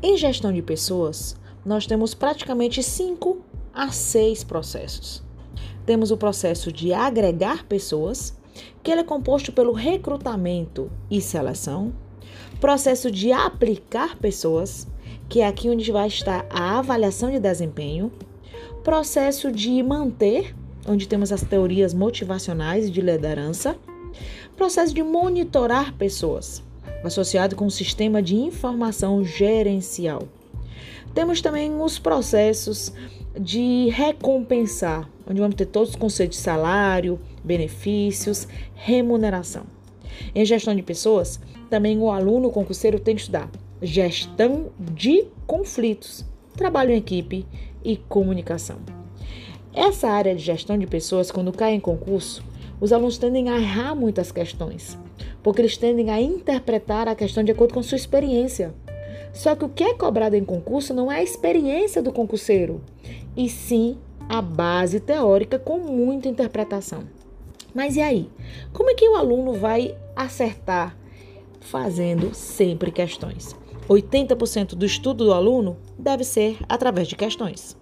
Em gestão de pessoas, nós temos praticamente cinco a seis processos. Temos o processo de agregar pessoas, que ele é composto pelo recrutamento e seleção, processo de aplicar pessoas, que é aqui onde vai estar a avaliação de desempenho, processo de manter, onde temos as teorias motivacionais de liderança, processo de monitorar pessoas, associado com o sistema de informação gerencial. Temos também os processos de recompensar, onde vamos ter todos os conceitos de salário, benefícios, remuneração. Em gestão de pessoas, também o aluno concurseiro tem que estudar gestão de conflitos, trabalho em equipe e comunicação. Essa área de gestão de pessoas, quando cai em concurso, os alunos tendem a errar muitas questões, porque eles tendem a interpretar a questão de acordo com sua experiência. Só que o que é cobrado em concurso não é a experiência do concurseiro, e sim a base teórica com muita interpretação. Mas e aí? Como é que o aluno vai acertar fazendo sempre questões? 80% do estudo do aluno deve ser através de questões.